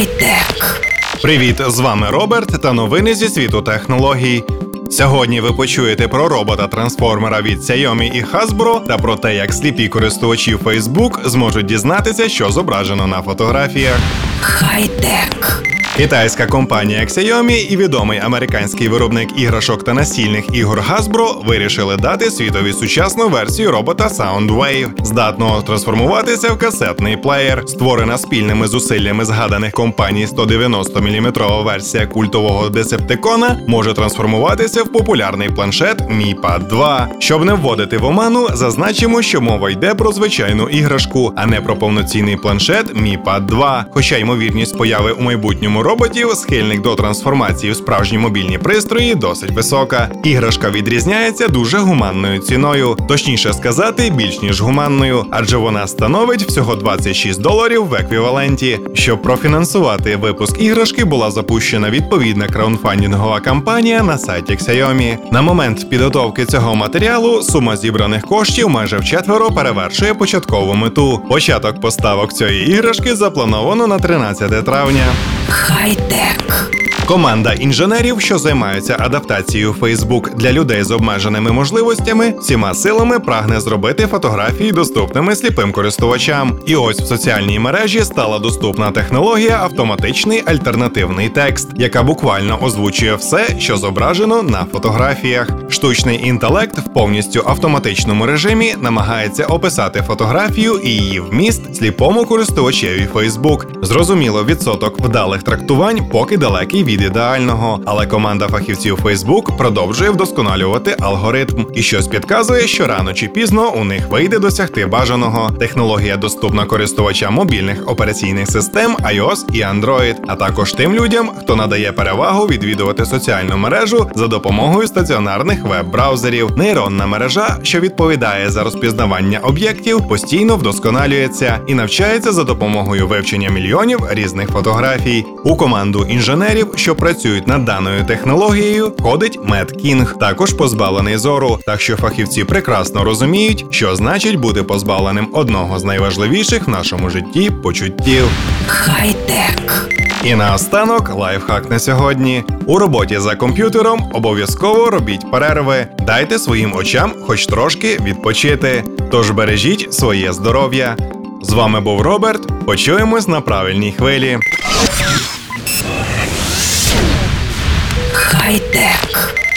Хай-тек. Привіт, з вами Роберт та новини зі світу технологій. Сьогодні ви почуєте про робота-трансформера від Xiaomi і Hasbro та про те, як сліпі користувачі Facebook зможуть дізнатися, що зображено на фотографіях. Хай-тек. Китайська компанія Xiaomi і відомий американський виробник іграшок та настільних ігор Hasbro вирішили дати світові сучасну версію робота Soundwave, здатного трансформуватися в касетний плеєр, створена спільними зусиллями згаданих компаній 190 мм версія культового Десептикона може трансформуватися в популярний планшет Mi Pad 2. Щоб не вводити в оману, зазначимо, що мова йде про звичайну іграшку, а не про повноцінний планшет Mi Pad 2. Хоча ймовірність появи у майбутньому роботів, схильник до трансформації в справжні мобільні пристрої, досить висока. Іграшка відрізняється дуже гуманною ціною, точніше сказати, більш ніж гуманною, адже вона становить всього 26 доларів в еквіваленті. Щоб профінансувати випуск іграшки, була запущена відповідна краунфандингова кампанія на сайті Xiaomi. На момент підготовки цього матеріалу сума зібраних коштів майже вчетверо перевершує початкову мету. Початок поставок цієї іграшки заплановано на 13 травня. Хай-тек. Команда інженерів, що займаються адаптацією Facebook для людей з обмеженими можливостями, всіма силами прагне зробити фотографії доступними сліпим користувачам. І ось в соціальній мережі стала доступна технологія автоматичний альтернативний текст, яка буквально озвучує все, що зображено на фотографіях. Штучний інтелект в повністю автоматичному режимі намагається описати фотографію і її вміст сліпому користувачеві Facebook. Зрозуміло, відсоток вдалих трактувань поки далекий від ідеального, але команда фахівців Facebook продовжує вдосконалювати алгоритм, і щось підказує, що рано чи пізно у них вийде досягти бажаного. Технологія доступна користувачам мобільних операційних систем iOS і Android, а також тим людям, хто надає перевагу відвідувати соціальну мережу за допомогою стаціонарних веб-браузерів. Нейронна мережа, що відповідає за розпізнавання об'єктів, постійно вдосконалюється і навчається за допомогою вивчення мільйонів різних фотографій. У команду інженерів, що працюють над даною технологією, входить Мед Кінг, також позбавлений зору. Так що фахівці прекрасно розуміють, що значить бути позбавленим одного з найважливіших в нашому житті почуттів. Хай-тек. І наостанок лайфхак на сьогодні. У роботі за комп'ютером обов'язково робіть перерви. Дайте своїм очам хоч трошки відпочити. Тож бережіть своє здоров'я. З вами був Роберт. Почуємось на правильній хвилі. Хай-тек.